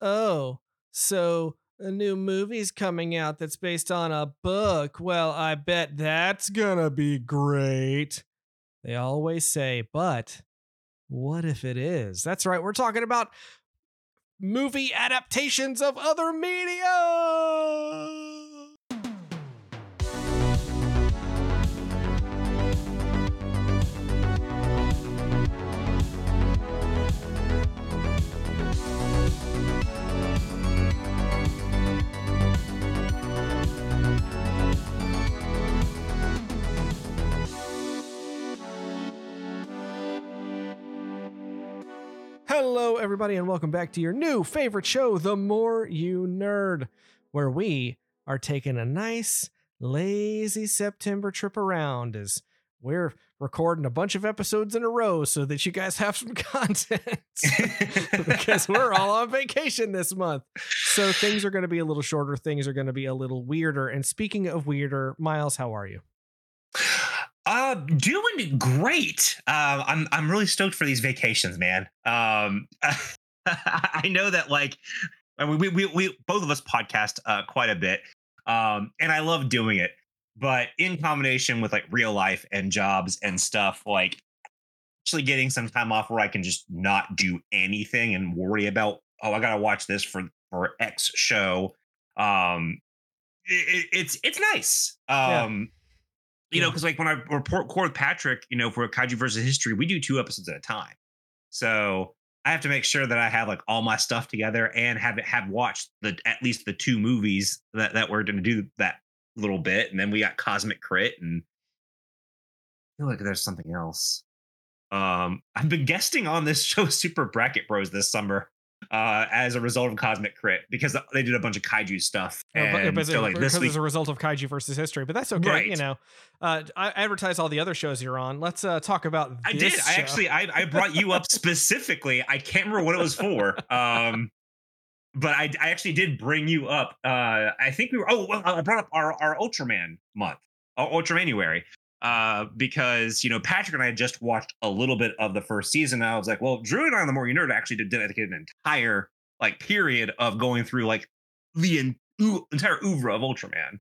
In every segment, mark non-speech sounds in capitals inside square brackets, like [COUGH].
Oh, so a new movie's coming out that's based on a book. Well, I bet that's gonna be great. They always say, but what if it is? That's right, we're talking about movie adaptations of other media. Hello, everybody, and welcome back to your new favorite show, The More You Nerd, where we are taking a nice, lazy September trip around as we're recording a bunch of episodes in a row so that you guys have some [LAUGHS] content because [LAUGHS] we're all on vacation this month. So things are going to be a little shorter, things are going to be a little weirder. And speaking of weirder, Miles, how are you? Uh, doing great. Uh, I'm I'm really stoked for these vacations, man. Um, [LAUGHS] I know that like, I mean, we we we both of us podcast uh quite a bit, um, and I love doing it. But in combination with like real life and jobs and stuff, like actually getting some time off where I can just not do anything and worry about oh I gotta watch this for for X show. Um, it, it's it's nice. Um. Yeah you know, because like when I report record with Patrick, you know, for Kaiju versus History, we do two episodes at a time. So I have to make sure that I have like all my stuff together and have it have watched the at least the two movies that that we're going to do that little bit, and then we got Cosmic Crit, and I feel like there's something else. Um, I've been guesting on this [LAUGHS] show, Super Bracket Bros, this summer uh, as a result of Cosmic Crit because they did a bunch of kaiju stuff. Oh, and so, like, because week, as a result of kaiju versus history, but that's okay. Right. You know, uh, I advertise all the other shows you're on. Let's uh, talk about. I did. Show. I actually, I, I brought you up [LAUGHS] specifically. I can't remember what it was for. Um, but I, I actually did bring you up. Uh, I think we were. Oh, well, I brought up our our Ultraman month, our Ultramanuary uh, because you know Patrick and I had just watched a little bit of the first season. And I was like, well, Drew and I on the More You Nerd actually did dedicate an entire like period of going through like the en- entire oeuvre of Ultraman.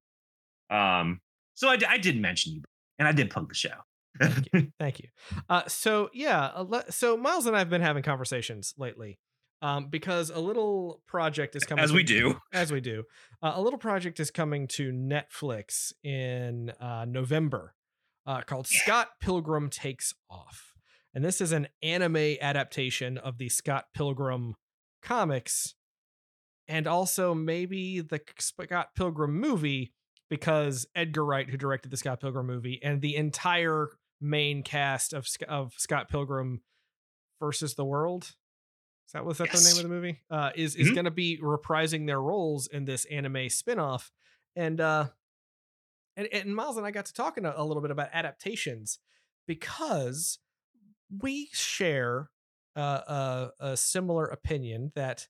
Um, so I, d- I did mention you, and I did plug the show. Thank you. [LAUGHS] Thank you. Uh, so yeah, so Miles and I have been having conversations lately. Um, because a little project is coming as to, we do [LAUGHS] as we do uh, a little project is coming to netflix in uh, november uh, called yeah. Scott Pilgrim Takes Off. And this is an anime adaptation of the Scott Pilgrim comics and also maybe the Scott Pilgrim movie because Edgar Wright, who directed the Scott Pilgrim movie, and the entire main cast of of Scott Pilgrim versus the World. Is that was that yes. the name of the movie? Uh, is is mm-hmm. going to be reprising their roles in this anime spinoff, and uh, and, and Miles and I got to talking a, a little bit about adaptations because we share uh, a, a similar opinion that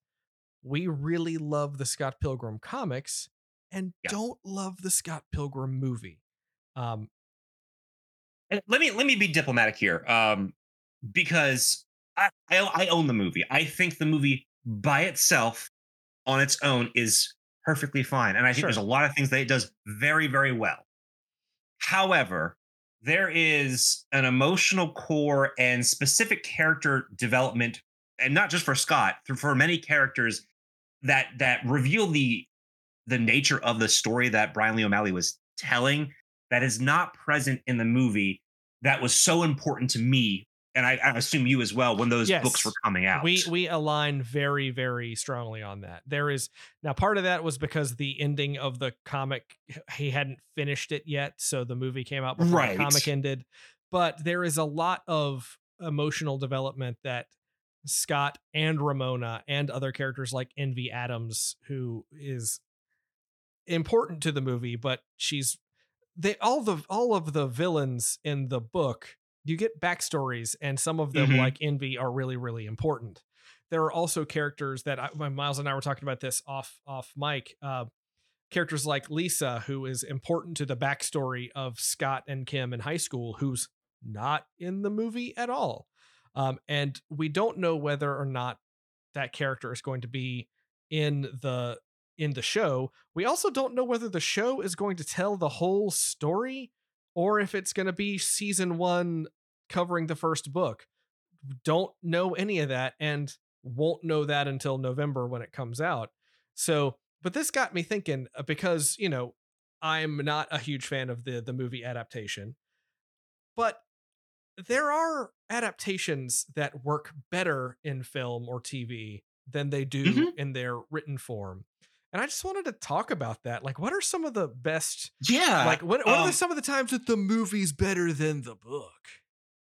we really love the Scott Pilgrim comics and yeah. don't love the Scott Pilgrim movie. Um, and let me let me be diplomatic here, um, because I, I I own the movie. I think the movie by itself, on its own, is perfectly fine. And I think sure. there's a lot of things that it does very, very well. However, there is an emotional core and specific character development, and not just for Scott, for many characters that that reveal the the nature of the story that Brian Lee O'Malley was telling that is not present in the movie that was so important to me and I, I, assume you as well when those yes. books were coming out. We we align very very strongly on that. There is now part of that was because the ending of the comic he hadn't finished it yet, so the movie came out before right. the comic ended. But there is a lot of emotional development that Scott and Ramona and other characters like Envy Adams, who is important to the movie, but she's they all the all of the villains in the book you get backstories, and some of them, mm-hmm. like Envy, are really, really important. There are also characters that I, Miles and I were talking about this off off mic. Uh, characters like Lisa, who is important to the backstory of Scott and Kim in high school, who's not in the movie at all. Um, and we don't know whether or not that character is going to be in the in the show. We also don't know whether the show is going to tell the whole story or if it's going to be season 1 covering the first book. Don't know any of that and won't know that until November when it comes out. So, but this got me thinking uh, because, you know, I'm not a huge fan of the the movie adaptation. But there are adaptations that work better in film or TV than they do Mhm. in their written form. And I just wanted to talk about that. Like, what are some of the best? Yeah. Like, what, what are um, the, some of the times that the movie's better than the book?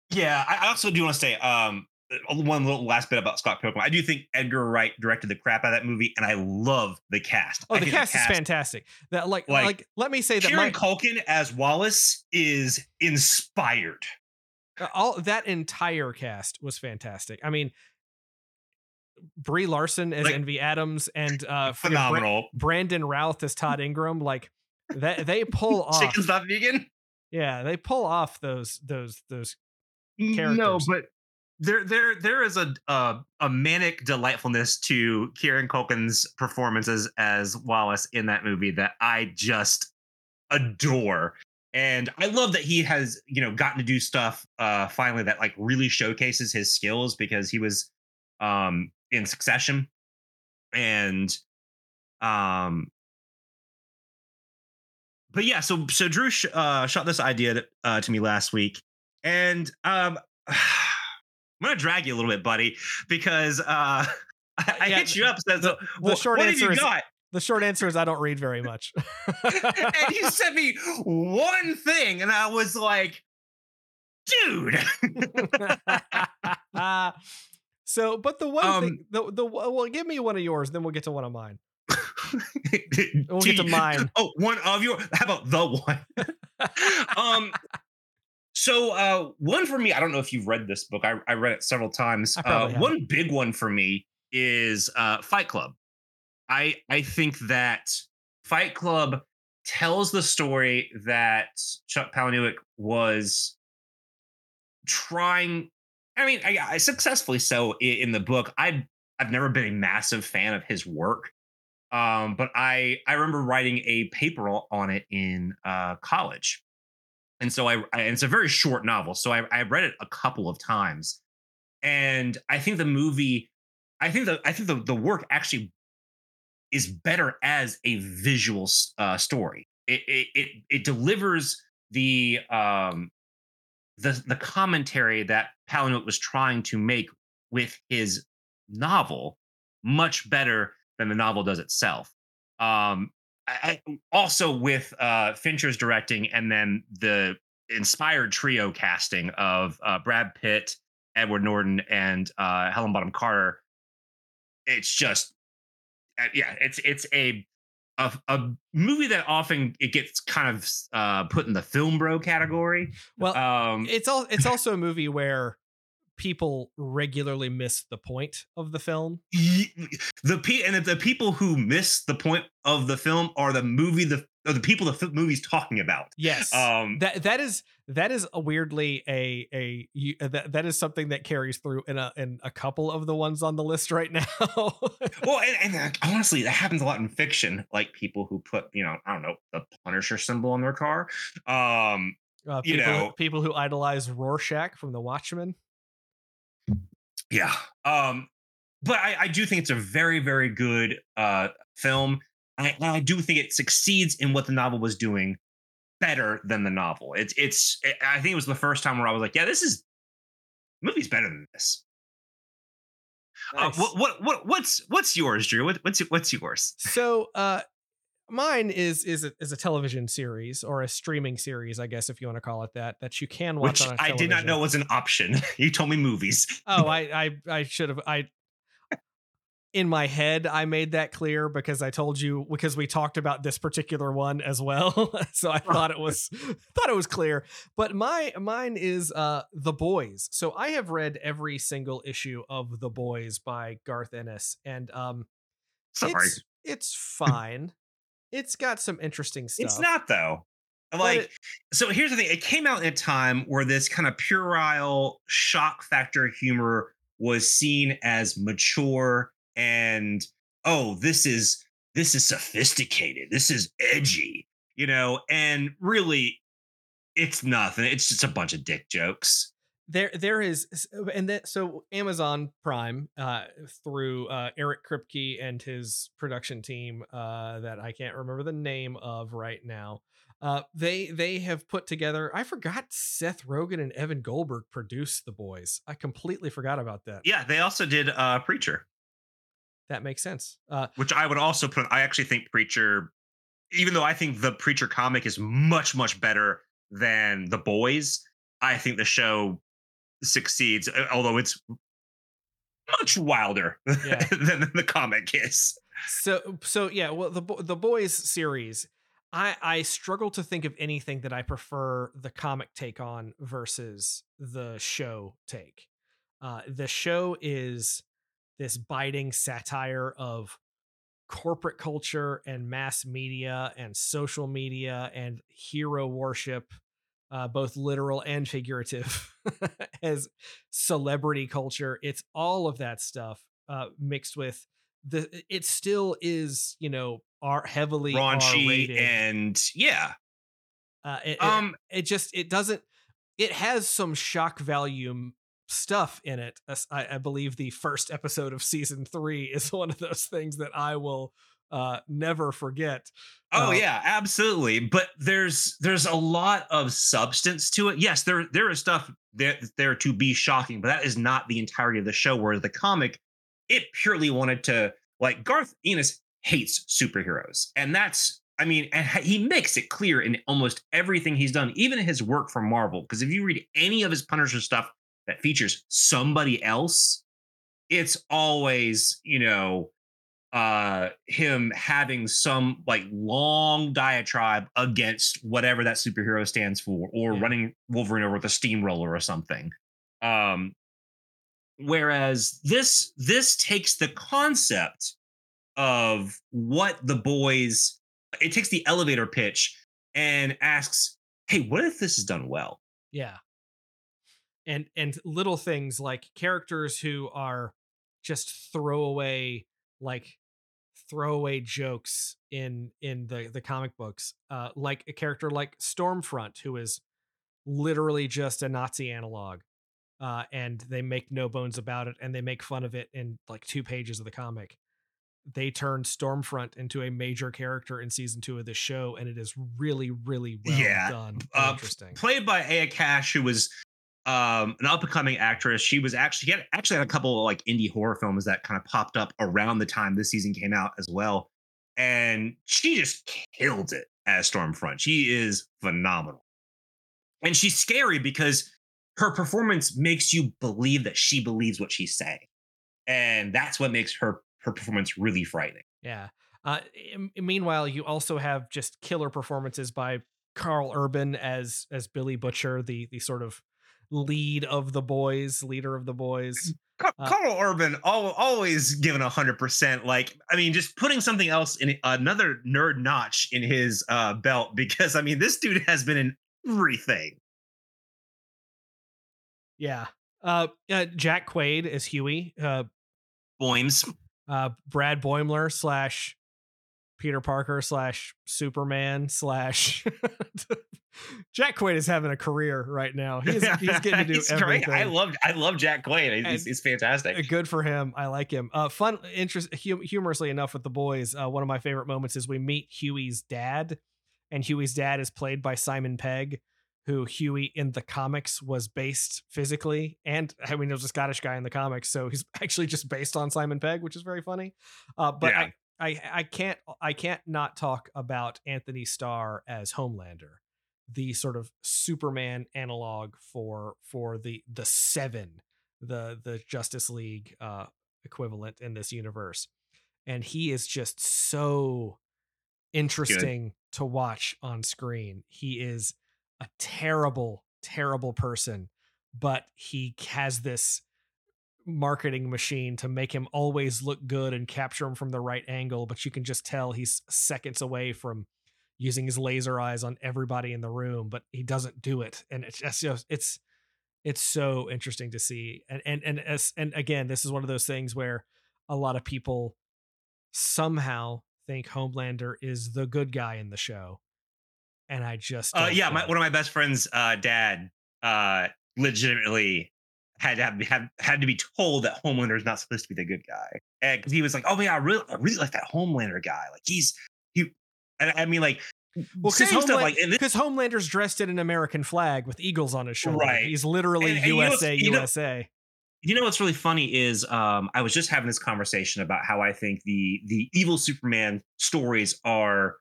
Yeah, I also do want to say um uh, one little last bit about Scott Pilgrim. I do think Edgar Wright directed the crap out of that movie, and I love the cast. Oh, I the cast, is fantastic. That like, like, like, let me say that Kieran my, Culkin as Wallace is inspired. uh, all that entire cast was fantastic. I mean, Brie Larson as Like, Envy Adams and [LAUGHS] uh, Phenomenal. Brandon Routh as Todd Ingram. Like that, they pull [LAUGHS] off. Chicken's not vegan. Yeah, they pull off those those those. Characters. No, but there there there is a uh, a manic delightfulness to Kieran Culkin's performances as Wallace in that movie that I just adore. And I love that he has, you know, gotten to do stuff uh finally that like really showcases his skills because he was um in succession and um but yeah, so so Drew sh- uh, shot this idea to, uh, to me last week, and um, [SIGHS] I'm gonna drag you a little bit, buddy, because uh, [LAUGHS] I, I Yeah, hit you up. Says, the- "Wha- short what answer have you is- got? The short answer is I don't read very much. [LAUGHS] and you sent me one thing, and I was like, dude. [LAUGHS] so, but the one Um, thing, the the well, give me one of yours, then we'll get to one of mine. [LAUGHS] We'll get to mine. Oh, one of your. How about the one? [LAUGHS] um. So, uh, one for me. I don't know if you've read this book. I, I read it several times. Uh, one big one for me is uh, Fight Club. I I think that Fight Club tells the story that Chuck Palahniuk was trying. I mean, I, I successfully so in the book. I I've never been a massive fan of his work, um, but I I remember writing a paper on it in uh, college, and so I, I it's a very short novel, so I, I read it a couple of times, and I think the movie, I think the I think the the work actually is better as a visual uh, story. It, it it it delivers the um the the commentary that Palahniuk was trying to make with his novel much better than the novel does itself. Um, I- also with uh, Fincher's directing and then the inspired trio casting of uh, Brad Pitt, Edward Norton, and uh, Helena Bonham Carter. It's just, uh, yeah, it's it's a, a a movie that often it gets kind of uh, put in the film bro category. Well, Um, it's all it's [LAUGHS] also a movie where people regularly miss the point of the film. The pe- and the people who miss the point of the film are the movie the or the people the movie's talking about. Yes. Um, that that is that is a weirdly a a you, uh, that that is something that carries through in a in a couple of the ones on the list [LAUGHS] right now. well, and, and honestly, that happens a lot in fiction. Like people who put, you know, I don't know, the Punisher symbol on their car. Um, uh, You people, know- people who idolize Rorschach from The Watchmen. yeah. Um, but I, I do think it's a very, very good uh film. I, I do think it succeeds in what the novel was doing better than the novel. It's it's I think it was the first time where I was like, yeah, this is movie's better than this. Uh, what what what what's what's yours, Drew? What, what's what's yours? so uh mine is is a, is a television series or a streaming series i guess if you want to call it that that you can watch Which on a I did not know was an option. [LAUGHS] you told me movies. oh [LAUGHS] i i i should have i in my head i made that clear because i told you because we talked about this particular one as well. [LAUGHS] So i thought it was [LAUGHS] thought it was clear. But my mine is uh the boys. So i have read every single issue of the boys by garth ennis and um Sorry, it's it's fine. It's got some interesting stuff. it's not though. Like, it- so here's the thing: it came out in a time where this kind of puerile shock factor humor was seen as mature and oh, this is this is sophisticated. This is edgy, you know, and really it's nothing. It's just a bunch of dick jokes. There, there is, and that so Amazon Prime uh, through uh, Eric Kripke and his production team uh, that I can't remember the name of right now. Uh, they they have put together. I forgot Seth Rogen and Evan Goldberg produced the boys. I completely forgot about that. Yeah, they also did uh, Preacher. That makes sense. Uh, Which I would also put. I actually think Preacher, even though I think the Preacher comic is much much better than the boys, I think the show succeeds. Although it's much wilder [LAUGHS] Yeah. than the comic is. so so yeah. Well, the the boys series. I, I struggle to think of anything that I prefer the comic take on versus the show take. Uh, the show is this biting satire of corporate culture and mass media and social media and hero worship, uh, both literal and figurative, [LAUGHS] as celebrity culture. It's all of that stuff uh, mixed with the. It still is, you know, are heavily Raunchy R-rated. and yeah. Uh, it, it- Um it just it doesn't it has some shock value stuff in it I, I believe the first episode of season three is [LAUGHS] one of those things that i will uh never forget Oh Uh, yeah, absolutely. But there's there's a lot of substance to it. Yes, there there is stuff there there to be shocking, but that is not the entirety of the show. Whereas the comic, it purely wanted to like Garth Ennis hates superheroes, and that's I mean, and he makes it clear in almost everything he's done, even his work for Marvel. Because if you read any of his Punisher stuff that features somebody else, it's always you know uh him having some like long diatribe against whatever that superhero stands for or Yeah. running wolverine over with a steamroller or something. Um whereas this this takes the concept of what the boys it takes the elevator pitch and asks hey what if this is done well? Yeah and and little things like characters who are just throwaway like throwaway jokes in in the the comic books uh like a character like stormfront who is literally just a nazi analog uh and they make no bones about it and they make fun of it in like two pages of the comic. They turned stormfront into a major character in season two of the show and it is really really well Yeah, done uh, interesting. played by Aya Cash, who was um, an up and coming actress. She was actually she had actually had a couple of like indie horror films that kind of popped up around the time this season came out as well, and she just killed it as Stormfront. She is phenomenal, and she's scary because her performance makes you believe that she believes what she's saying, and that's what makes her her performance really frightening. Yeah. Uh, meanwhile, you also have just killer performances by Karl Urban as as Billy Butcher, the the sort of lead of the boys, leader of the boys. [LAUGHS] Uh, Karl Urban al- always given hundred percent. Like, I mean, just putting something else in another nerd notch in his uh, belt because I mean, this dude has been in everything. Yeah. Uh, uh, Jack Quaid is Huey. Uh, Boims, uh, Brad Boimler slash Peter Parker slash Superman slash [LAUGHS] [LAUGHS] Jack Quaid is having a career right now. He's he's [LAUGHS] getting to do He's everything. great. I love, I love Jack Quaid. He's, he's fantastic. good for him. I like him. Uh, fun, interest, hum- humorously enough with the boys. Uh, one of my favorite moments is we meet Huey's dad, and Huey's dad is played by Simon Pegg, who Huey in the comics was based physically, and I mean, there's a Scottish guy in the comics, so he's [LAUGHS] actually just based on Simon Pegg, which is very funny. Uh, but Yeah. I, I, I can't, I can't not talk about Anthony Starr as Homelander. The sort of Superman analog for for the the seven the the Justice League uh equivalent in this universe. And he is just so interesting to watch on screen. He is a terrible terrible person, but he has this marketing machine to make him always look good and capture him from the right angle, but you can just tell he's seconds away from using his laser eyes on everybody in the room, but he doesn't do it. And it's just it's it's so interesting to see and and and as and again this is one of those things where a lot of people somehow think Homelander is the good guy in the show. And I just Uh, yeah, my, one of my best friends' uh, dad uh, legitimately had to have, have had to be told that Homelander is not supposed to be the good guy, because he was like, "Oh yeah, I really, I really like that Homelander guy. Like he's he." And I mean, like, Well, because stuff like, this- Homelander's dressed in an American flag with eagles on his shoulder. Right. He's literally And- and you know USA, you know- USA. you know what's really funny is um, I was just having this conversation about how I think the the evil Superman stories are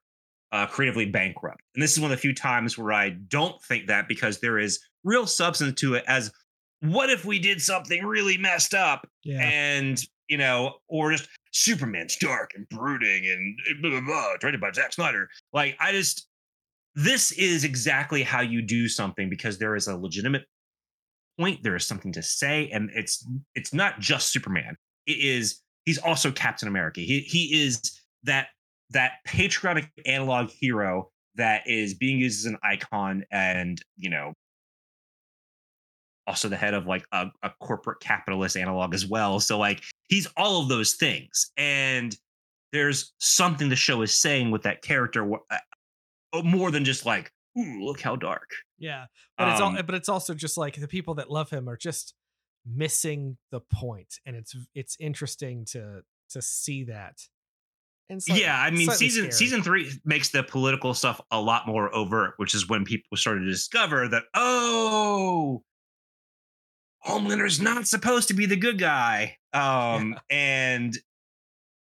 uh, creatively bankrupt, and this is one of the few times where I don't think that because there is real substance to it. As what if we did something really messed up Yeah. and you know, or just Superman's dark and brooding and eh, blah blah blah, directed by Zack Snyder. Like I just this is exactly how you do something because there is a legitimate point there is something to say and it's it's not just superman it is he's also captain america he he is that that patriotic analog hero that is being used as an icon and you know also the head of like a, a corporate capitalist analog as well. So like he's all of those things. And there's something the show is saying with that character uh, more than just like ooh look how dark. Yeah, but it's all, Um, but it's also just like the people that love him are just missing the point, and it's it's interesting to to see that. And slightly- yeah, I mean, season scary. season three makes the political stuff a lot more overt, which is when people started to discover that oh, Homelander's not supposed to be the good guy. Um, [LAUGHS] and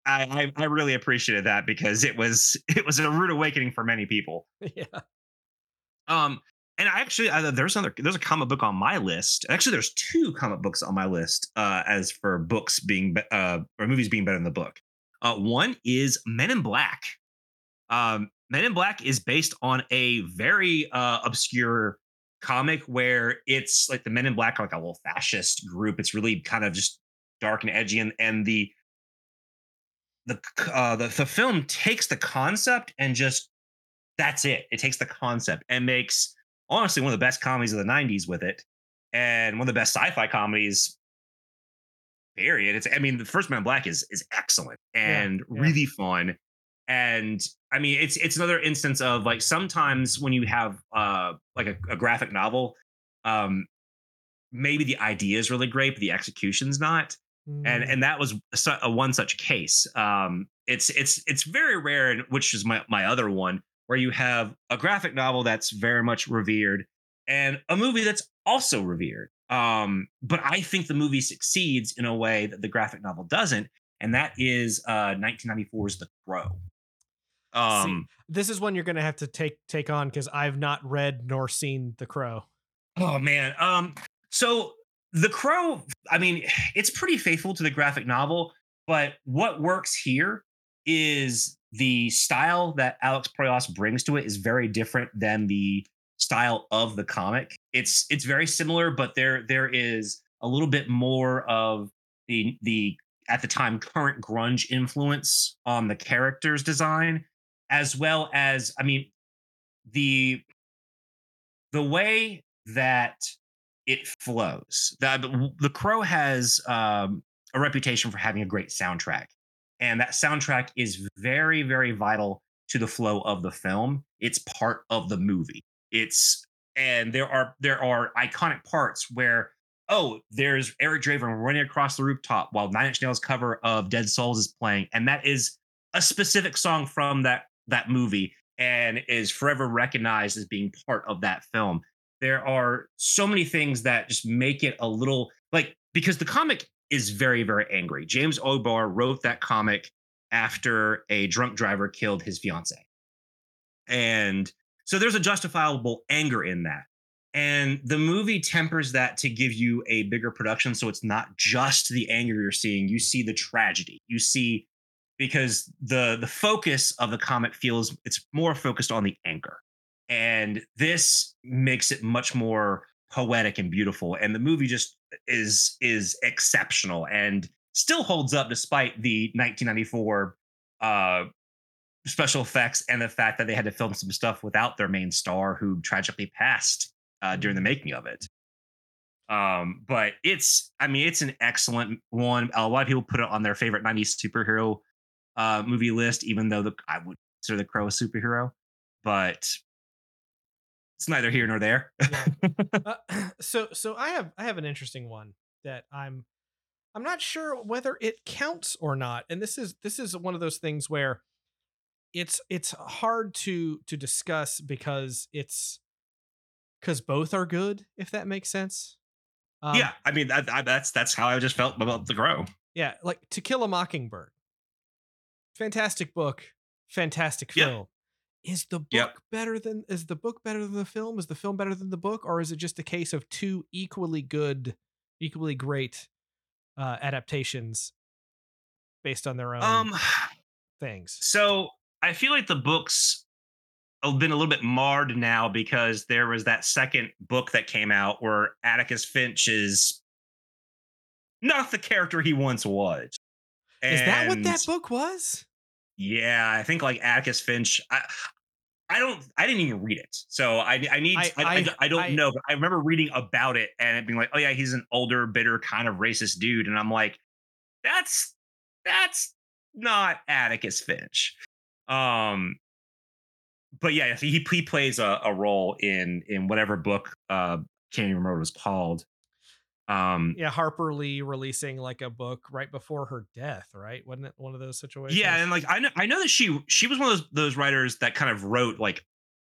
I, I I really appreciated that because it was [LAUGHS] it was a rude awakening for many people. yeah, Um, and I actually uh, there's another there's a comic book on my list. Actually, there's two comic books on my list. Uh, as for books being be- uh or movies being better than the book. Uh, one is Men in Black. Um, Men in Black is based on a very uh obscure comic where it's like the Men in Black are like a little fascist group. It's really kind of just dark and edgy, and and the the uh the, the film takes the concept and just that's it. It takes the concept and makes honestly one of the best comedies of the 90s with it and one of the best sci-fi comedies period it's i mean the first man in black is is excellent and yeah. really fun and i mean it's it's another instance of like sometimes when you have uh like a, a graphic novel um maybe the idea is really great but the execution's not. And Mm, and that was su- a one such case. Um it's it's it's very rare and which is my my other one where you have a graphic novel that's very much revered and a movie that's also revered. Um but i think the movie succeeds in a way that the graphic novel doesn't and that is uh 1994's the crow um this is one you're gonna have to take take on because I've not read nor seen The Crow. Oh man. Um so The Crow, I mean, [SIGHS] it's pretty faithful to the graphic novel, but what works here is the style that Alex Proyas brings to it is very different than the style of the comic. It's it's very similar, but there there is a little bit more of the the at the time current grunge influence on the characters design as well as I mean the the way that it flows. The, the Crow has um, a reputation for having a great soundtrack, and that soundtrack is very, very vital to the flow of the film. It's part of the movie. It's and there are there are iconic parts where oh, there's Eric Draven running across the rooftop while Nine Inch Nails cover of Dead Souls is playing, and that is a specific song from that that movie and is forever recognized as being part of that film. There are so many things that just make it a little like because the comic is very very angry. James O'Barr wrote that comic after a drunk driver killed his fiance and so there's a justifiable anger in that. And the movie tempers that to give you a bigger production so it's not just the anger you're seeing. You see the tragedy. You see because the the focus of the comic feels it's more focused on the anger and this makes it much more poetic and beautiful. And the movie just is is exceptional and still holds up despite the 1994 uh special effects and the fact that they had to film some stuff without their main star who tragically passed uh, during the making of it. Um but it's i mean it's an excellent one. A lot of people put it on their favorite 90s superhero uh, movie list, even though the I would consider the Crow a superhero, but it's neither here nor there. [LAUGHS] uh, [CLEARS THROAT] so so I have I have an interesting one that I'm I'm not sure whether it counts or not. And this is this is one of those things where it's it's hard to to discuss because it's because both are good if that makes sense um, yeah i mean that, that's that's how i just felt about the crow yeah like to kill a mockingbird fantastic book fantastic film yeah. is the book yep. better than is the book better than the film is the film better than the book or is it just a case of two equally good equally great uh adaptations based on their own um things so i feel like the books have been a little bit marred now because there was that second book that came out where Atticus Finch is not the character he once was. And is that what that book was? Yeah, I think like Atticus Finch. I, I don't. I didn't even read it, so I. I need. I. I, I, don't know, but I remember reading about it and it being like, "Oh yeah, he's an older, bitter, kind of racist dude," and I'm like, "That's that's not Atticus Finch." Um, but yeah, he he plays a, a role in in whatever book uh can't even remember what it was called. Um yeah, Harper Lee releasing like a book right before her death, right? Wasn't it one of those situations? Yeah, and like I know I know that she she was one of those those writers that kind of wrote like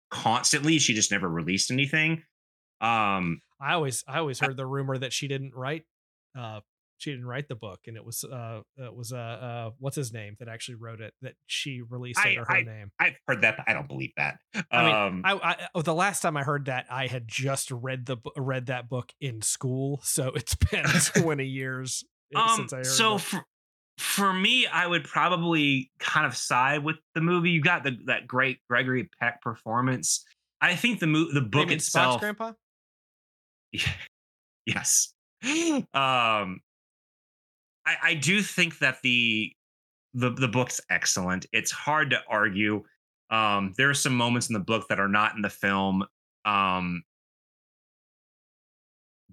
constantly. She just never released anything. Um I always I always heard the rumor that she didn't write uh she didn't write the book and it was uh it was uh, uh what's his name that actually wrote it that she released I, under her I, name? I've heard that but i don't believe that. I mean um, I, I, oh, the last time i heard that i had just read the read that book in school so [LAUGHS] it's been [LAUGHS] 20 years um, since i heard so for, for me i would probably kind of side with the movie. You got the that great gregory peck performance. I think the mo- the book itself Spock's grandpa? Yeah, [LAUGHS] yes. [GASPS] Um I, I do think that the the the book's excellent. It's hard to argue. Um, there are some moments in the book that are not in the film. Um,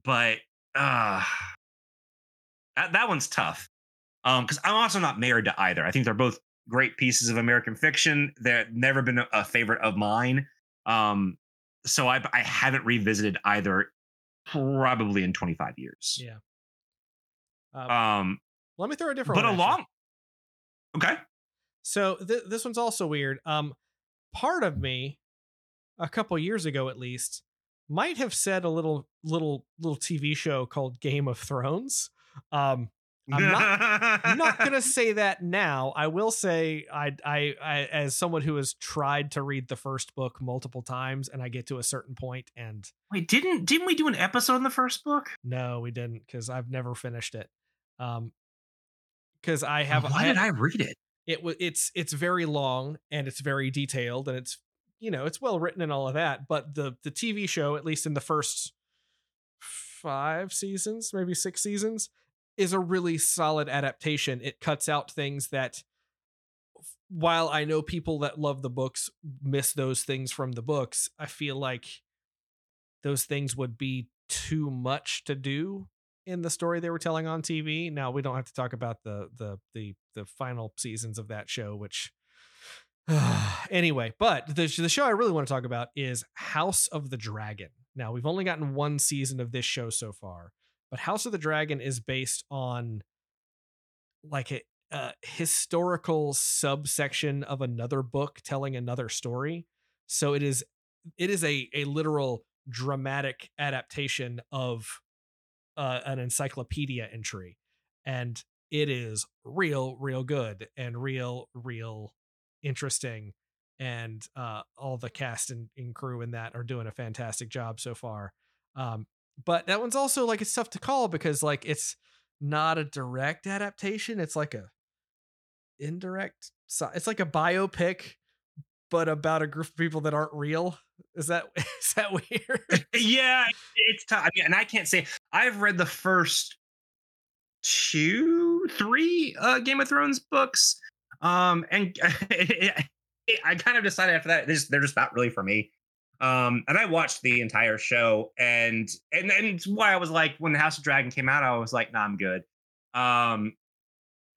but uh that, that one's tough. Um, because I'm also not married to either. I think they're both great pieces of American fiction. They've never been a, a favorite of mine. Um, so I I haven't revisited either probably in 25 years. Yeah. Um, um, let me throw a different but one. But along. Okay. So th- this one's also weird. Um, part of me, a couple years ago at least, might have said a little little little TV show called Game of Thrones. Um, I'm not, I'm not gonna [LAUGHS] say that now. I will say I, I I as someone who has tried to read the first book multiple times and I get to a certain point and wait didn't didn't we do an episode in the first book? No, we didn't because I've never finished it. Um, because I have. Why I did I read it? It was it's it's very long and it's very detailed and it's you know it's well written and all of that. But the the TV show, at least in the first five seasons, maybe six seasons, is a really solid adaptation. It cuts out things that while I know people that love the books miss those things from the books, I feel like those things would be too much to do in the story they were telling on TV. Now we don't have to talk about the the the the final seasons of that show, which [SIGHS] anyway. But the the show I really want to talk about is House of the Dragon. Now we've only gotten one season of this show so far, but House of the Dragon is based on like a, a historical subsection of another book telling another story. So it is it is a a literal dramatic adaptation of uh, an encyclopedia entry, and it is real, real good and real, real interesting. And uh, all the cast and, and crew in that are doing a fantastic job so far. Um, but that one's also like it's tough to call because like it's not a direct adaptation. It's like a indirect. It's like a biopic but about a group of people that aren't real. Is that [LAUGHS] is that weird? [LAUGHS] yeah, it's tough. I mean, and I can't say I've read the first two, three uh, Game of Thrones books, um, and [LAUGHS] I kind of decided after that they're just, they're just not really for me. Um, and I watched the entire show, and and and why I was like, when the House of Dragon came out, I was like, nah, I'm good. Um,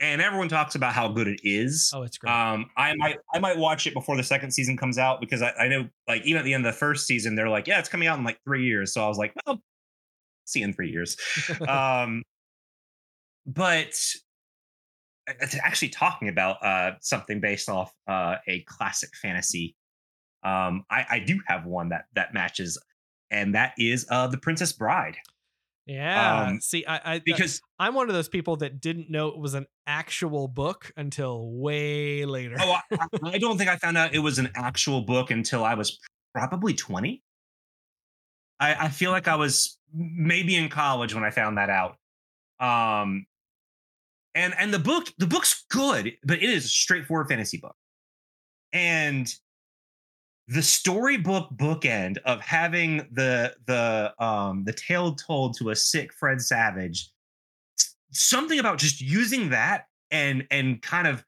and everyone talks about how good it is. Oh, it's great. Um, I might I might watch it before the second season comes out because I, I know like even at the end of the first season they're like yeah it's coming out in like three years so I was like well see you in three years [LAUGHS] um but it's actually talking about uh something based off uh a classic fantasy um I I do have one that that matches and that is uh the Princess Bride yeah. um, See, I, I because I'm one of those people that didn't know it was an actual book until way later. oh [LAUGHS] I, I don't think I found out it was an actual book until I was probably 20 I, I feel like I was maybe in college when I found that out. Um, and and the book the book's good, but it is a straightforward fantasy book. And the storybook bookend of having the the um the tale told to a sick Fred Savage, something about just using that and and kind of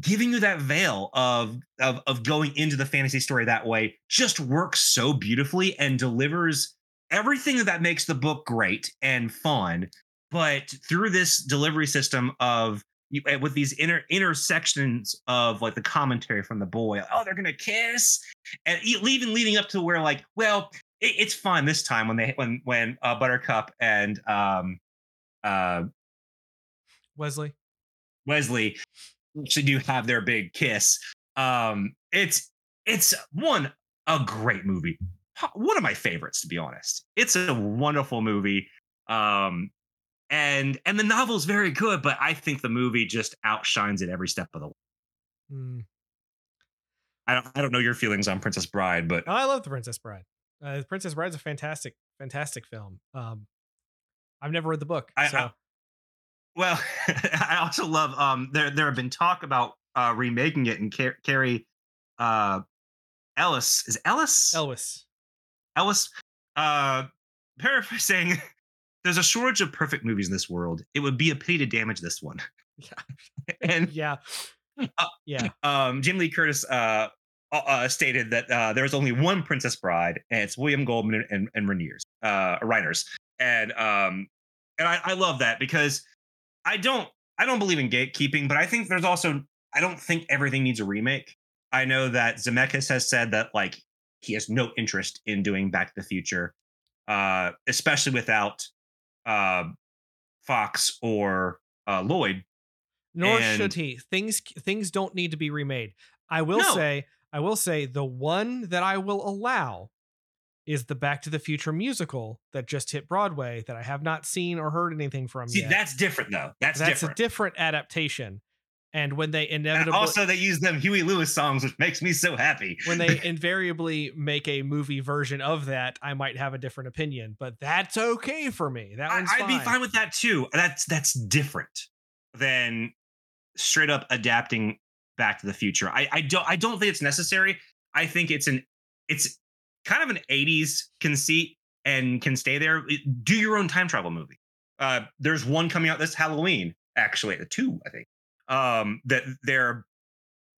giving you that veil of, of of going into the fantasy story that way just works so beautifully and delivers everything that makes the book great and fun. But through this delivery system of you- eh, with these inner intersections of like the commentary from the boy oh they're gonna kiss and even leading up to where like well it, it's fine this time when they when when uh, buttercup and um uh Westley. Westley actually do have their big kiss. Um, it's it's one a great movie, one of my favorites to be honest. It's a wonderful movie, um, and and the novel is very good, but I think the movie just outshines it every step of the way. Mm. I don't I don't know your feelings on Princess Bride, but Oh, I love the Princess Bride. Uh, the Princess Bride's a fantastic, fantastic film. Um, I've never read the book, I- so I- well, [LAUGHS] I also love um there there have been talk about uh remaking it and Car- Cary uh Ellis is Ellis Elvis. Ellis, uh, [LAUGHS] paraphrasing, there's a shortage of perfect movies in this world. It would be a pity to damage this one. Yeah. [LAUGHS] and Yeah, Uh, yeah. [CLEARS THROAT] um, Jamie Lee Curtis uh, uh, uh, stated that uh, there was only one Princess Bride, and it's William Goldman and, and Rainiers, uh, Reiners. And um, and I, I love that because I don't I don't believe in gatekeeping, but I think there's also I don't think everything needs a remake. I know that Zemeckis has said that like he has no interest in doing Back to the Future, uh, especially without uh, Fox or uh, Lloyd. Nor And- should he. Things things don't need to be remade. I will No. say, I will say, the one that I will allow is the Back to the Future musical that just hit Broadway that I have not seen or heard anything from See, yet. that's different though. That's, That's different. a different adaptation. And when they [LAUGHS] And inevitably also, they use them Huey Lewis songs, which makes me so happy. when they [LAUGHS] invariably make a movie version of that, I might have a different opinion, but that's okay for me. That I, one's I'd be fine with that too. That's that's different than straight up adapting Back to the Future. I, I don't I don't think it's necessary. I think it's an it's kind of an '80s conceit and can stay there. Do your own time travel movie. Uh, there's one coming out this Halloween, actually, the two I think. Um, that there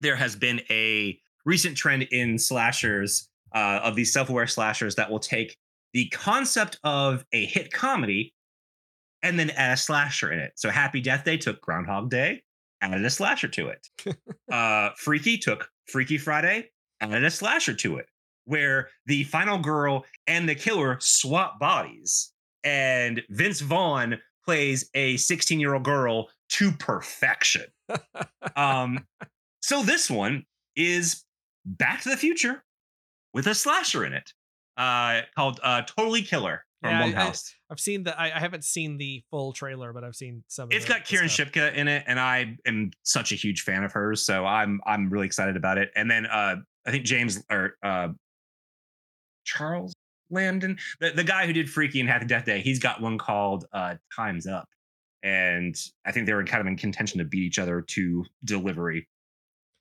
there has been a recent trend in slashers uh, of these self-aware slashers that will take the concept of a hit comedy and then add a slasher in it. So Happy Death Day took Groundhog Day, added a slasher to it. [LAUGHS] uh, Freaky took Freaky Friday, added a slasher to it, where the final girl and the killer swap bodies, and Vince Vaughn plays a 16 year old girl to perfection. Um, so this one is Back to the Future with a slasher in it, uh, called uh, Totally Killer from Yeah, I- I- Blumhouse. I've seen the. I, I haven't seen the full trailer, but I've seen some. Of It's got Kiernan stuff. Shipka in it, and I am such a huge fan of hers, so I'm I'm really excited about it. And then uh, I think James or uh, Charles Landon, the, the guy who did Freaky and Happy Death Day, he's got one called uh, Times Up, and I think they were kind of in contention to beat each other to delivery.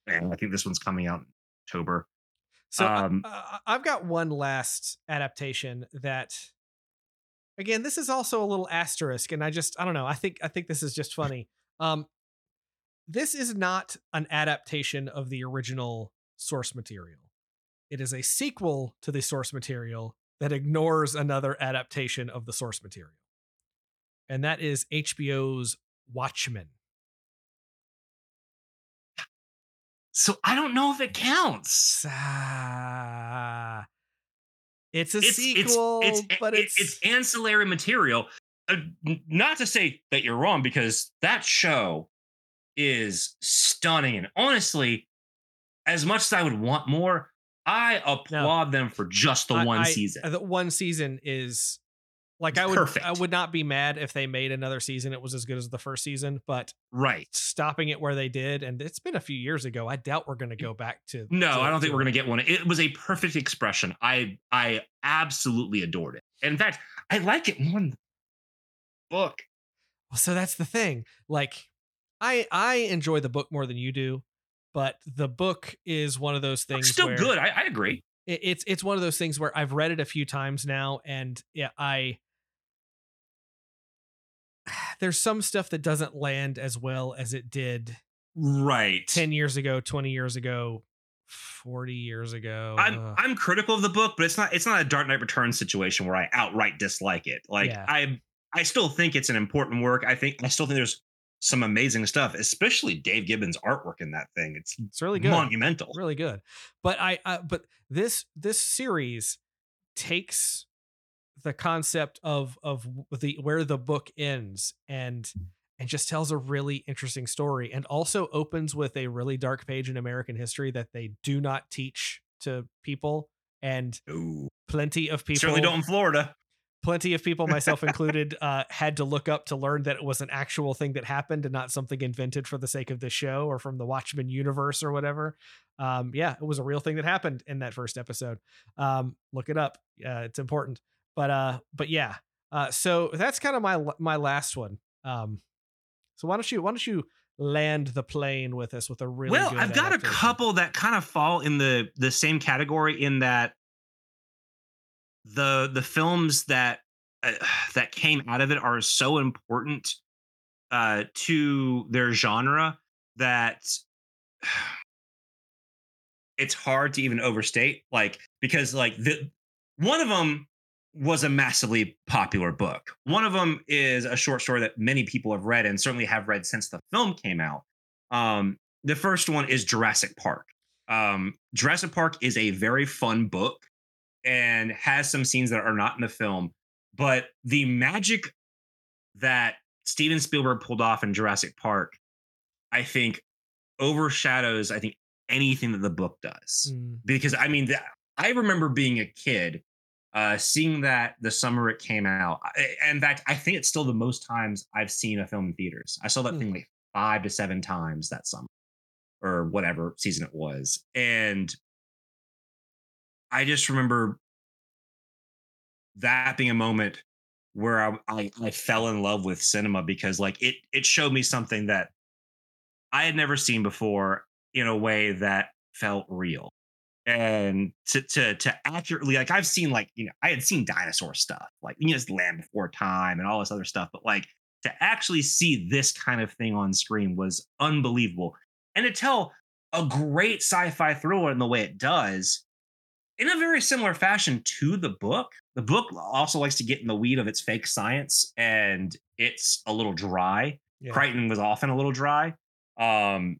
And I think this one's coming out in October. So I- Um, uh, I've got one last adaptation that, again, this is also a little asterisk, and I just I don't know. I think I think this is just funny. Um, this is not an adaptation of the original source material. It is a sequel to the source material that ignores another adaptation of the source material, and that is HBO's Watchmen. So I don't know if it counts. Uh, it's a it's, sequel, it's, it's, but it's, it's ancillary material. Uh, not to say that you're wrong, because that show is stunning. And honestly, as much as I would want more, I applaud no, them for just the I, one I, season. The one season is like I would perfect. I would not be mad if they made another season. It was as good as the first season, but right. stopping it where they did, and it's been a few years ago. I doubt we're going to go back to. No, to- I don't think we're gonna get one. It was a perfect expression. I I absolutely adored it. In fact, I like it more than the book. Well, so that's the thing. Like, I I enjoy the book more than you do, but the book is one of those things. It's still good. I, I agree. it- it's it's one of those things where I've read it a few times now, and yeah, I [SIGHS] there's some stuff that doesn't land as well as it did Right. 10 years ago, 20 years ago, 40 years ago. I'm Ugh. I'm critical of the book, but it's not it's not a Dark Knight Returns situation where I outright dislike it. Like Yeah. I I still think it's an important work. I think I still think there's some amazing stuff, especially Dave Gibbons' artwork in that thing. It's it's really good. monumental. really good but i uh, but this this series takes the concept of of the where the book ends and and just tells a really interesting story and also opens with a really dark page in american history that they do not teach to people and Ooh. plenty of people Certainly don't in Florida. plenty of people myself [LAUGHS] included uh, had to look up to learn that it was an actual thing that happened and not something invented for the sake of the show or from the watchmen universe or whatever um, yeah it was a real thing that happened in that first episode um, look it up uh, it's important but uh but yeah uh, so that's kind of my my last one um, so why don't you why don't you land the plane with us with a really well, good I've got a couple that kind of fall in the the same category in that the the films that uh, [SIGHS] that came out of it are so important uh to their genre that [SIGHS] it's hard to even overstate like because like the one of them was a massively popular book. One of them is a short story that many people have read and certainly have read since the film came out. Um, the first one is Jurassic Park. Um, Jurassic Park is a very fun book and has some scenes that are not in the film, but the magic that Steven Spielberg pulled off in Jurassic Park, I think, overshadows I think anything that the book does Mm, because I mean, th- I remember being a kid, uh, seeing that the summer it came out. I- In fact, I think it's still the most times I've seen a film in theaters. I saw that Hmm. thing like five to seven times that summer, or whatever season it was, and I just remember that being a moment where I, I I fell in love with cinema because like it it showed me something that I had never seen before in a way that felt real and to to to accurately like I've seen like you know I had seen dinosaur stuff like you know it's Land Before Time and all this other stuff, but like to actually see this kind of thing on screen was unbelievable, and to tell a great sci-fi thriller in the way it does in a very similar fashion to the book. The book also likes to get in the weed of its fake science, and it's a little dry. yeah. Crichton was often a little dry. Um,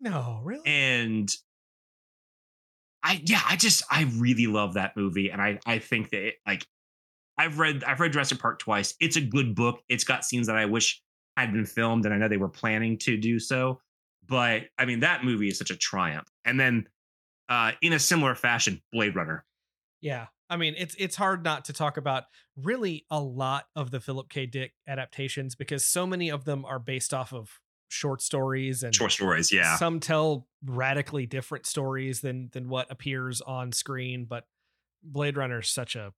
no really and I yeah, I just I really love that movie, and I I think that it, like I've read I've read Jurassic Park twice. It's a good book. It's got scenes that I wish had been filmed, and I know they were planning to do so. But I mean, that movie is such a triumph. And then, uh, in a similar fashion, Blade Runner. Yeah. I mean, it's it's hard not to talk about really a lot of the Philip K. Dick adaptations because so many of them are based off of short stories and Short stories, yeah. some tell radically different stories than than what appears on screen. But Blade Runner is such a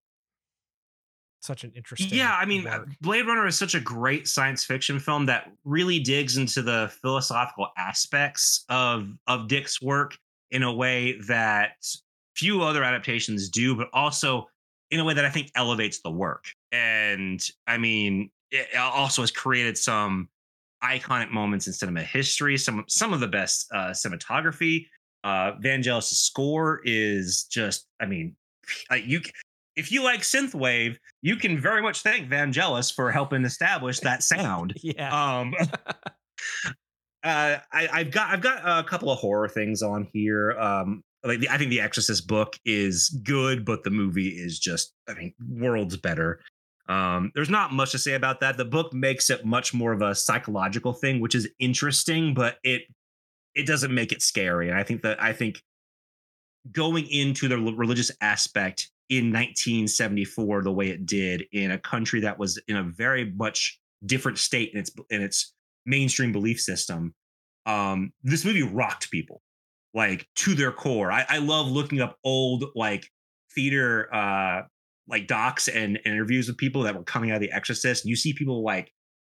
such an interesting. Yeah, I mean, uh, work. Blade Runner is such a great science fiction film that really digs into the philosophical aspects of of Dick's work in a way that few other adaptations do, but also in a way that I think elevates the work. And I mean, it also has created some iconic moments in cinema history. Some some of the best uh, cinematography. Uh, Vangelis' score is just, I mean, you. If you like synthwave, you can very much thank Vangelis for helping establish that sound. [LAUGHS] yeah. Um, [LAUGHS] uh, I, I've got I've got a couple of horror things on here. Um, like the, I think the Exorcist book is good, but the movie is just I mean worlds better. Um, there's not much to say about that. The book makes it much more of a psychological thing, which is interesting, but it it doesn't make it scary. And I think that I think going into the religious aspect in 1974 the way it did in a country that was in a very much different state in its in its mainstream belief system um this movie rocked people like to their core i, I love looking up old like theater uh like docs and, interviews with people that were coming out of the exorcist and you see people like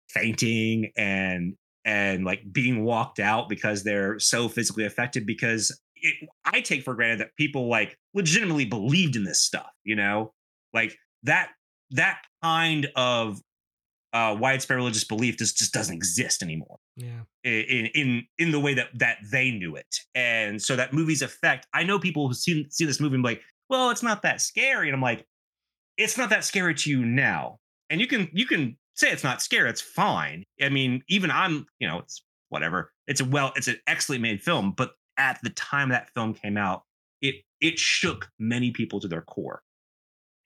fainting and and like being walked out because they're so physically affected because it, I take for granted that people like legitimately believed in this stuff, you know, like that that kind of uh, widespread religious belief just just doesn't exist anymore. Yeah, in in in the way that that they knew it, and so that movie's effect. I know people who see see this movie and be like, well, it's not that scary, and I'm like, it's not that scary to you now, and you can you can say it's not scary. It's fine. I mean, even I'm, you know, it's whatever. It's a well, it's an excellently made film, but at the time that film came out, it it shook many people to their core.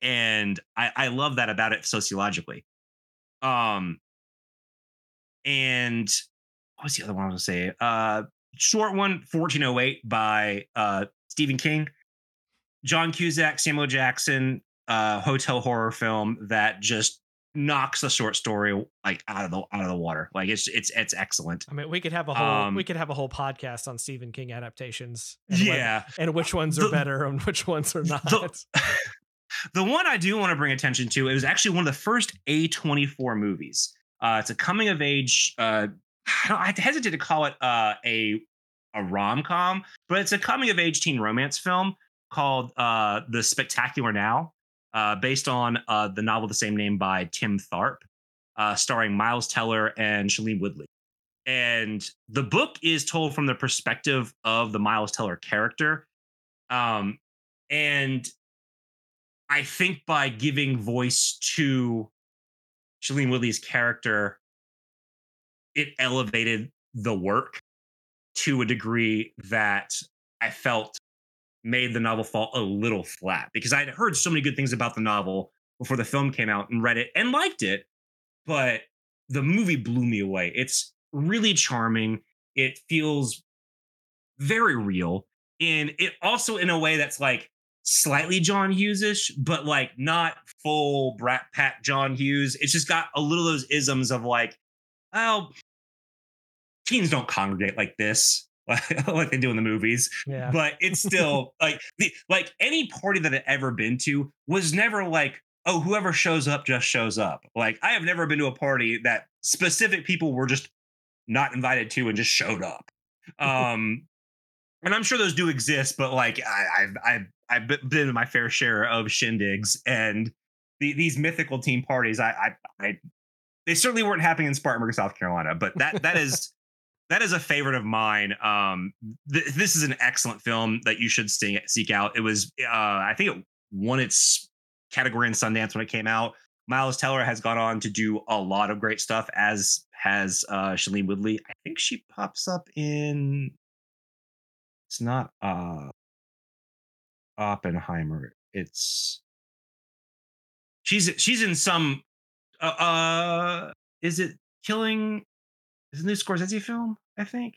And I, I love that about it sociologically. Um and what's the other one I was gonna say? Uh short one, 1408 by uh Stephen King. John Cusack, Samuel Jackson, uh hotel horror film that just knocks the short story like out of the out of the water. Like it's it's it's excellent. I mean, we could have a whole um, we could have a whole podcast on Stephen King adaptations. And yeah, when, and which ones are the, better and which ones are not. The, [LAUGHS] the one I do want to bring attention to it was actually one of the first A24 movies. Uh, it's a coming of age. Uh, I hesitate to call it uh, a a rom com, but it's a coming of age teen romance film called uh, The Spectacular Now uh, based on uh, the novel the same name by Tim Tharp, uh, starring Miles Teller and Shailene Woodley. And the book is told from the perspective of the Miles Teller character. Um, and I think by giving voice to Shailene Woodley's character, it elevated the work to a degree that I felt made the novel fall a little flat because I'd heard so many good things about the novel before the film came out and read it and liked it, but the movie blew me away. It's really charming. It feels very real. And it also, in a way that's like slightly John Hughes-ish, but like not full Brat Pack John Hughes. It's just got a little of those isms of like, oh, teens don't congregate like this. [LAUGHS] like they do in the movies. Yeah. But it's still [LAUGHS] like the like any party that I've ever been to was never like, oh, whoever shows up just shows up. Like I have never been to a party that specific people were just not invited to and just showed up. Um and I'm sure those do exist, but like I, I've I've I've been to my fair share of shindigs and the, these mythical team parties. I, I I they certainly weren't happening in Spartanburg, South Carolina, but that that is that is a favorite of mine. Um, th- this is an excellent film that you should see- seek out. It was, uh, I think, it won its category in Sundance when it came out. Miles Teller has gone on to do a lot of great stuff, as has uh, Woodley. I think she pops up in. It's not uh, Oppenheimer. It's she's she's in some. Uh, uh is it Killing is a new Scorsese film, I think.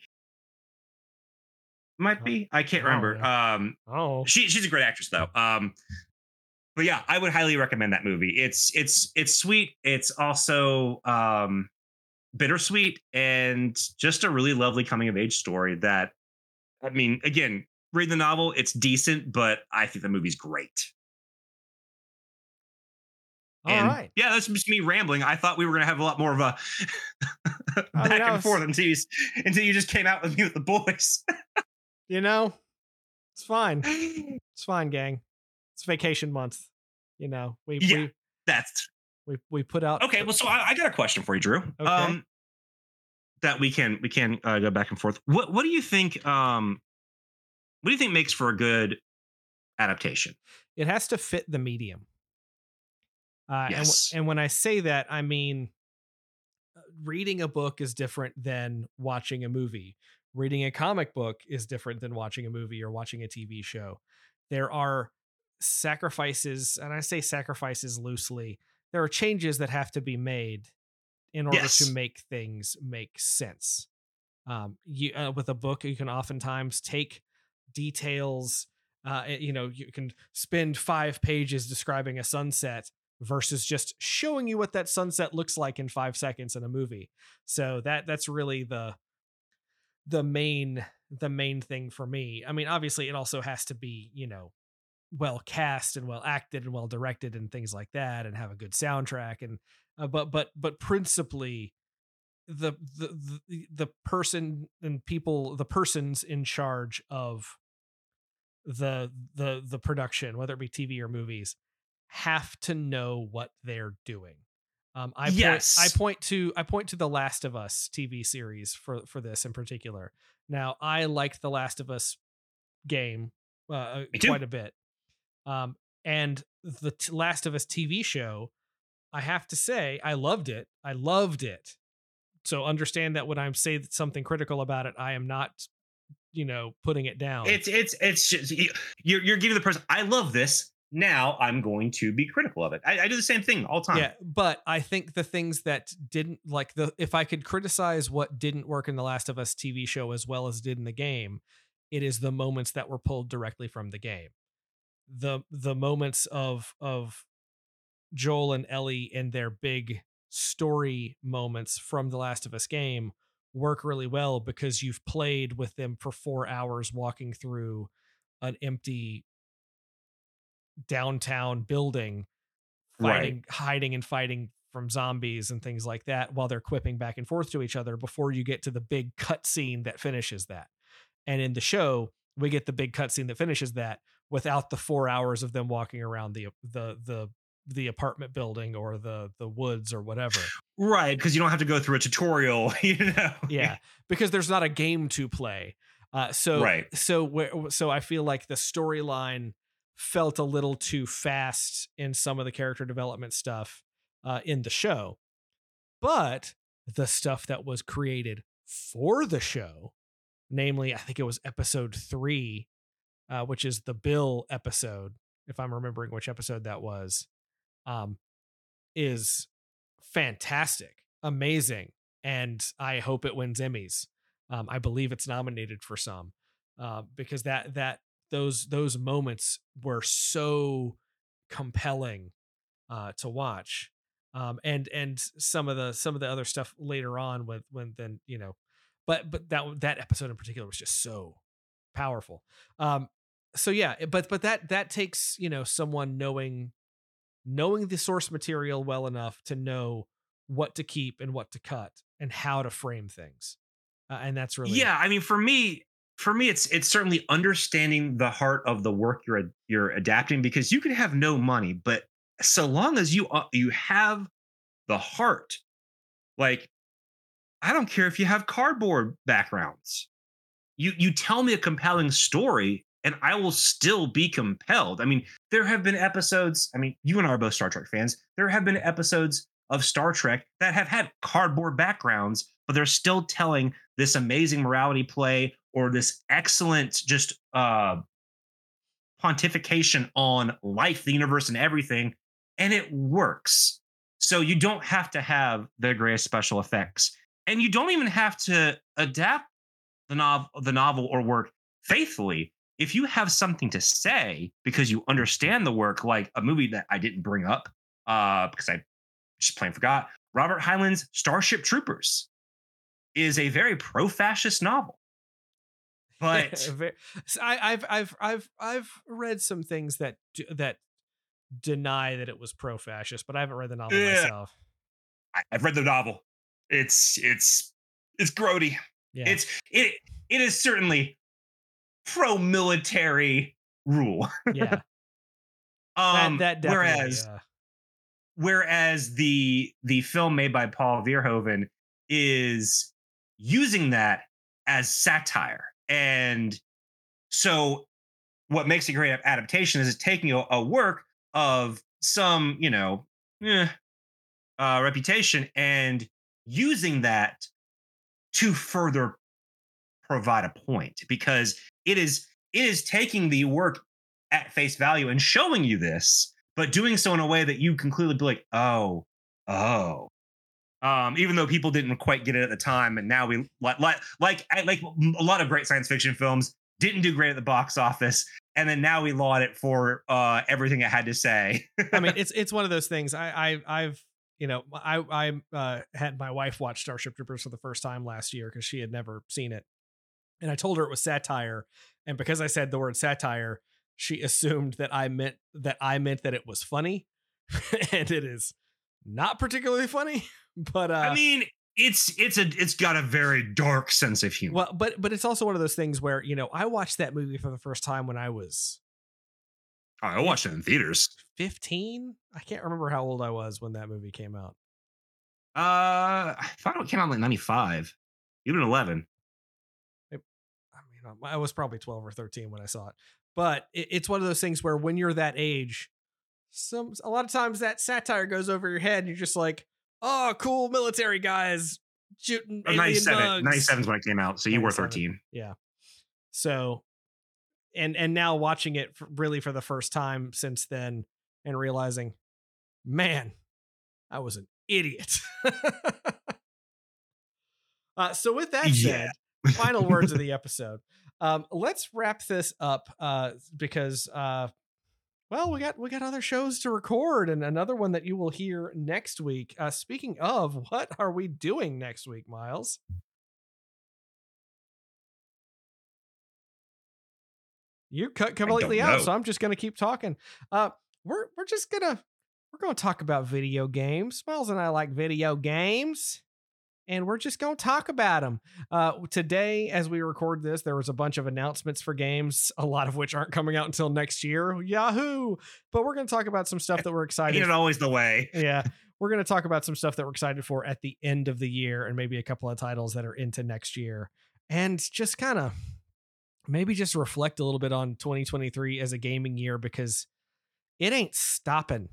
Might be. I can't remember. Oh. Um oh. she she's a great actress though. Um but yeah, I would highly recommend that movie. It's it's it's sweet. It's also um bittersweet and just a really lovely coming of age story that I mean, again, read the novel, it's decent, but I think the movie's great. All and right. Yeah, that's just me rambling. I thought we were going to have a lot more of a [LAUGHS] back mean, and was, forth until you, until you just came out with me with the boys. [LAUGHS] you know, it's fine. [GASPS] It's fine, gang. It's vacation month. You know, we yeah, we, that's we we put out. Okay, well, so I, I got a question for you, Drew. Okay. Um, that we can we can uh, go back and forth. What what do you think? Um, what do you think makes for a good adaptation? It has to fit the medium. Uh, yes. and, and when I say that, I mean uh, reading a book is different than watching a movie. Reading a comic book is different than watching a movie or watching a TV show. There are sacrifices, and I say sacrifices loosely. There are changes that have to be made in order Yes. to make things make sense. Um, you uh, with a book, you can oftentimes take details. Uh, eh, you know, you can spend five pages describing a sunset versus just showing you what that sunset looks like in five seconds in a movie. So that that's really the the main the main thing for me. I mean, obviously, it also has to be you know well cast and well acted and well directed and things like that, and have a good soundtrack and uh, but but but principally the, the the the person and people the persons in charge of the the the production whether it be tv or movies have to know what they're doing um i Yes. point, i point to i point to the last of us tv series for for this in particular now i liked the last of us game uh, quite a bit um and the t- last of us tv show i have to say i loved it i loved it so understand that when i say that something critical about it i am not you know putting it down It's it's it's just you're you're giving the person. I love this. Now I'm going to be critical of it. I, I do the same thing all time. Yeah, but I think the things that didn't like the if I could criticize what didn't work in the Last of Us TV show as well as did in the game, it is the moments that were pulled directly from the game. The the moments of of Joel and Ellie and their big story moments from the Last of Us game work really well because you've played with them for 4 hours walking through an empty downtown building Right. fighting hiding and fighting from zombies and things like that while they're quipping back and forth to each other before you get to the big cutscene that finishes that. And in the show, we get the big cutscene that finishes that without the four hours of them walking around the the the the apartment building or the the woods or whatever. Right, because you don't have to go through a tutorial, [LAUGHS] you know. Yeah, because there's not a game to play. Uh, so Right. so where so I feel like the storyline felt a little too fast in some of the character development stuff uh, in the show, but the stuff that was created for the show, namely, I think it was episode three, uh, which is the Bill episode, if I'm remembering which episode that was, um, is fantastic, amazing, and I hope it wins Emmys. Um, I believe it's nominated for some uh, because that that those those moments were so compelling uh, to watch, um, and and some of the some of the other stuff later on with when then you know, but but that that episode in particular was just so powerful. Um, so yeah, but but that that takes you know someone knowing knowing the source material well enough to know what to keep and what to cut and how to frame things uh, and that's really yeah i mean for me for me it's it's certainly understanding the heart of the work you're you're adapting because you could have no money but so long as you uh, you have the heart like i don't care if you have cardboard backgrounds. You you tell me a compelling story and i will still be compelled. I mean there have been episodes i mean you and i are both star trek fans. There have been episodes of star trek that have had cardboard backgrounds but they're still telling this amazing morality play or this excellent just uh pontification on life the universe and everything and it works. So you don't have to have the greatest special effects and you don't even have to adapt the novel the novel or work faithfully. If you have something to say because you understand the work like a movie that i didn't bring up uh because i just plain forgot robert heinlein's starship troopers is a very pro-fascist novel but [LAUGHS] I, have I've I've I've read some things that that deny that it was pro-fascist, but I haven't read the novel Yeah. myself. I've read the novel. It's it's it's grody. Yeah, It's it it is certainly pro-military rule. yeah. [LAUGHS] Um, that, that whereas uh, whereas the the film made by Paul Verhoeven is using that as satire, and so what makes a great adaptation is it's taking a, a work of some you know eh, uh, reputation and using that to further provide a point because it is it is taking the work at face value and showing you this, but doing so in a way that you can clearly be like, oh, oh. Um, even though people didn't quite get it at the time, and now we like like like like a lot of great science fiction films didn't do great at the box office, and then now we laud it for uh, everything it had to say. I mean, [LAUGHS] it's it's one of those things. I, I I've you know I I uh, had my wife watch Starship Troopers for the first time last year because she had never seen it, and I told her it was satire, and because I said the word satire, she assumed that I meant that I meant that it was funny, [LAUGHS] and it is not particularly funny. But uh, I mean, it's it's a it's got a very dark sense of humor. well, but but it's also one of those things where you know I watched that movie for the first time when I was Oh, I watched it in theaters. 15. I can't remember how old I was when that movie came out. Uh, I thought it came out like ninety five, even eleven. I mean, I was probably 12 or 13 when I saw it. But it, it's one of those things where when you're that age, some a lot of times that satire goes over your head and you're just like, "Oh, cool military guys shooting alien 97, bugs." 97 is when it came out, so you were thirteen. Yeah. So, and and now watching it for, really for the first time since then, and realizing, man, I was an idiot. [LAUGHS] uh, so with that said, Yeah. final words of the episode. Um, let's wrap this up uh, because uh, well, we got we got other shows to record and another one that you will hear next week. Uh, speaking of, [LAUGHS] what are we doing next week, Miles? You cut completely out, so I'm just gonna keep talking. Uh, we're we're just gonna we're gonna talk about video games. Miles and I like video games, and we're just gonna talk about them. Uh, today, as we record this, there was a bunch of announcements for games, a lot of which aren't coming out until next year. Yahoo! But we're gonna talk about some stuff that we're excited. Ain't it always the way? yeah, [LAUGHS] we're gonna talk about some stuff that we're excited for at the end of the year, and maybe a couple of titles that are into next year, and just kind of maybe just reflect a little bit on 2023 as a gaming year because it ain't stopping.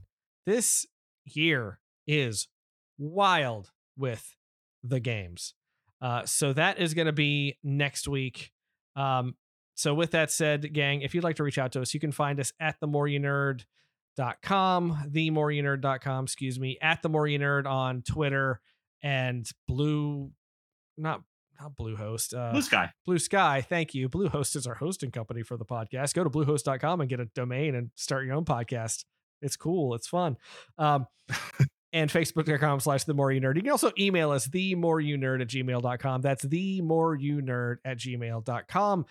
This year is wild with the games. Uh, so that is going to be next week. Um, so with that said, gang, if you'd like to reach out to us, you can find us at the more you nerd.com, the more you nerd.com, excuse me, at the more you nerd on Twitter and blue, not, not Bluehost, uh, Blue Sky. Blue Sky, thank you. Bluehost is our hosting company for the podcast. Go to bluehost.com and get a domain and start your own podcast. It's cool. It's fun. Um, [LAUGHS] and facebook.com slash the more you nerd. You can also email us the more you nerd at gmail.com. That's the more you nerd at gmail.com.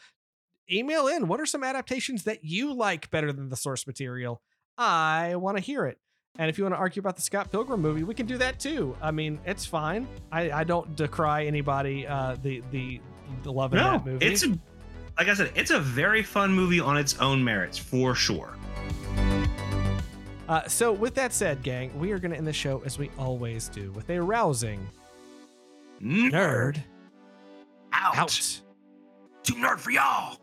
Email in what are some adaptations that you like better than the source material? I want to hear it. And if you want to argue about the Scott Pilgrim movie, we can do that too. I mean, it's fine. I, I don't decry anybody uh, the the the love in No, that movie. it's a, like I said, it's a very fun movie on its own merits for sure. Uh, so, with that said, gang, we are going to end the show as we always do with a rousing Nerd out. out. Too nerd for y'all.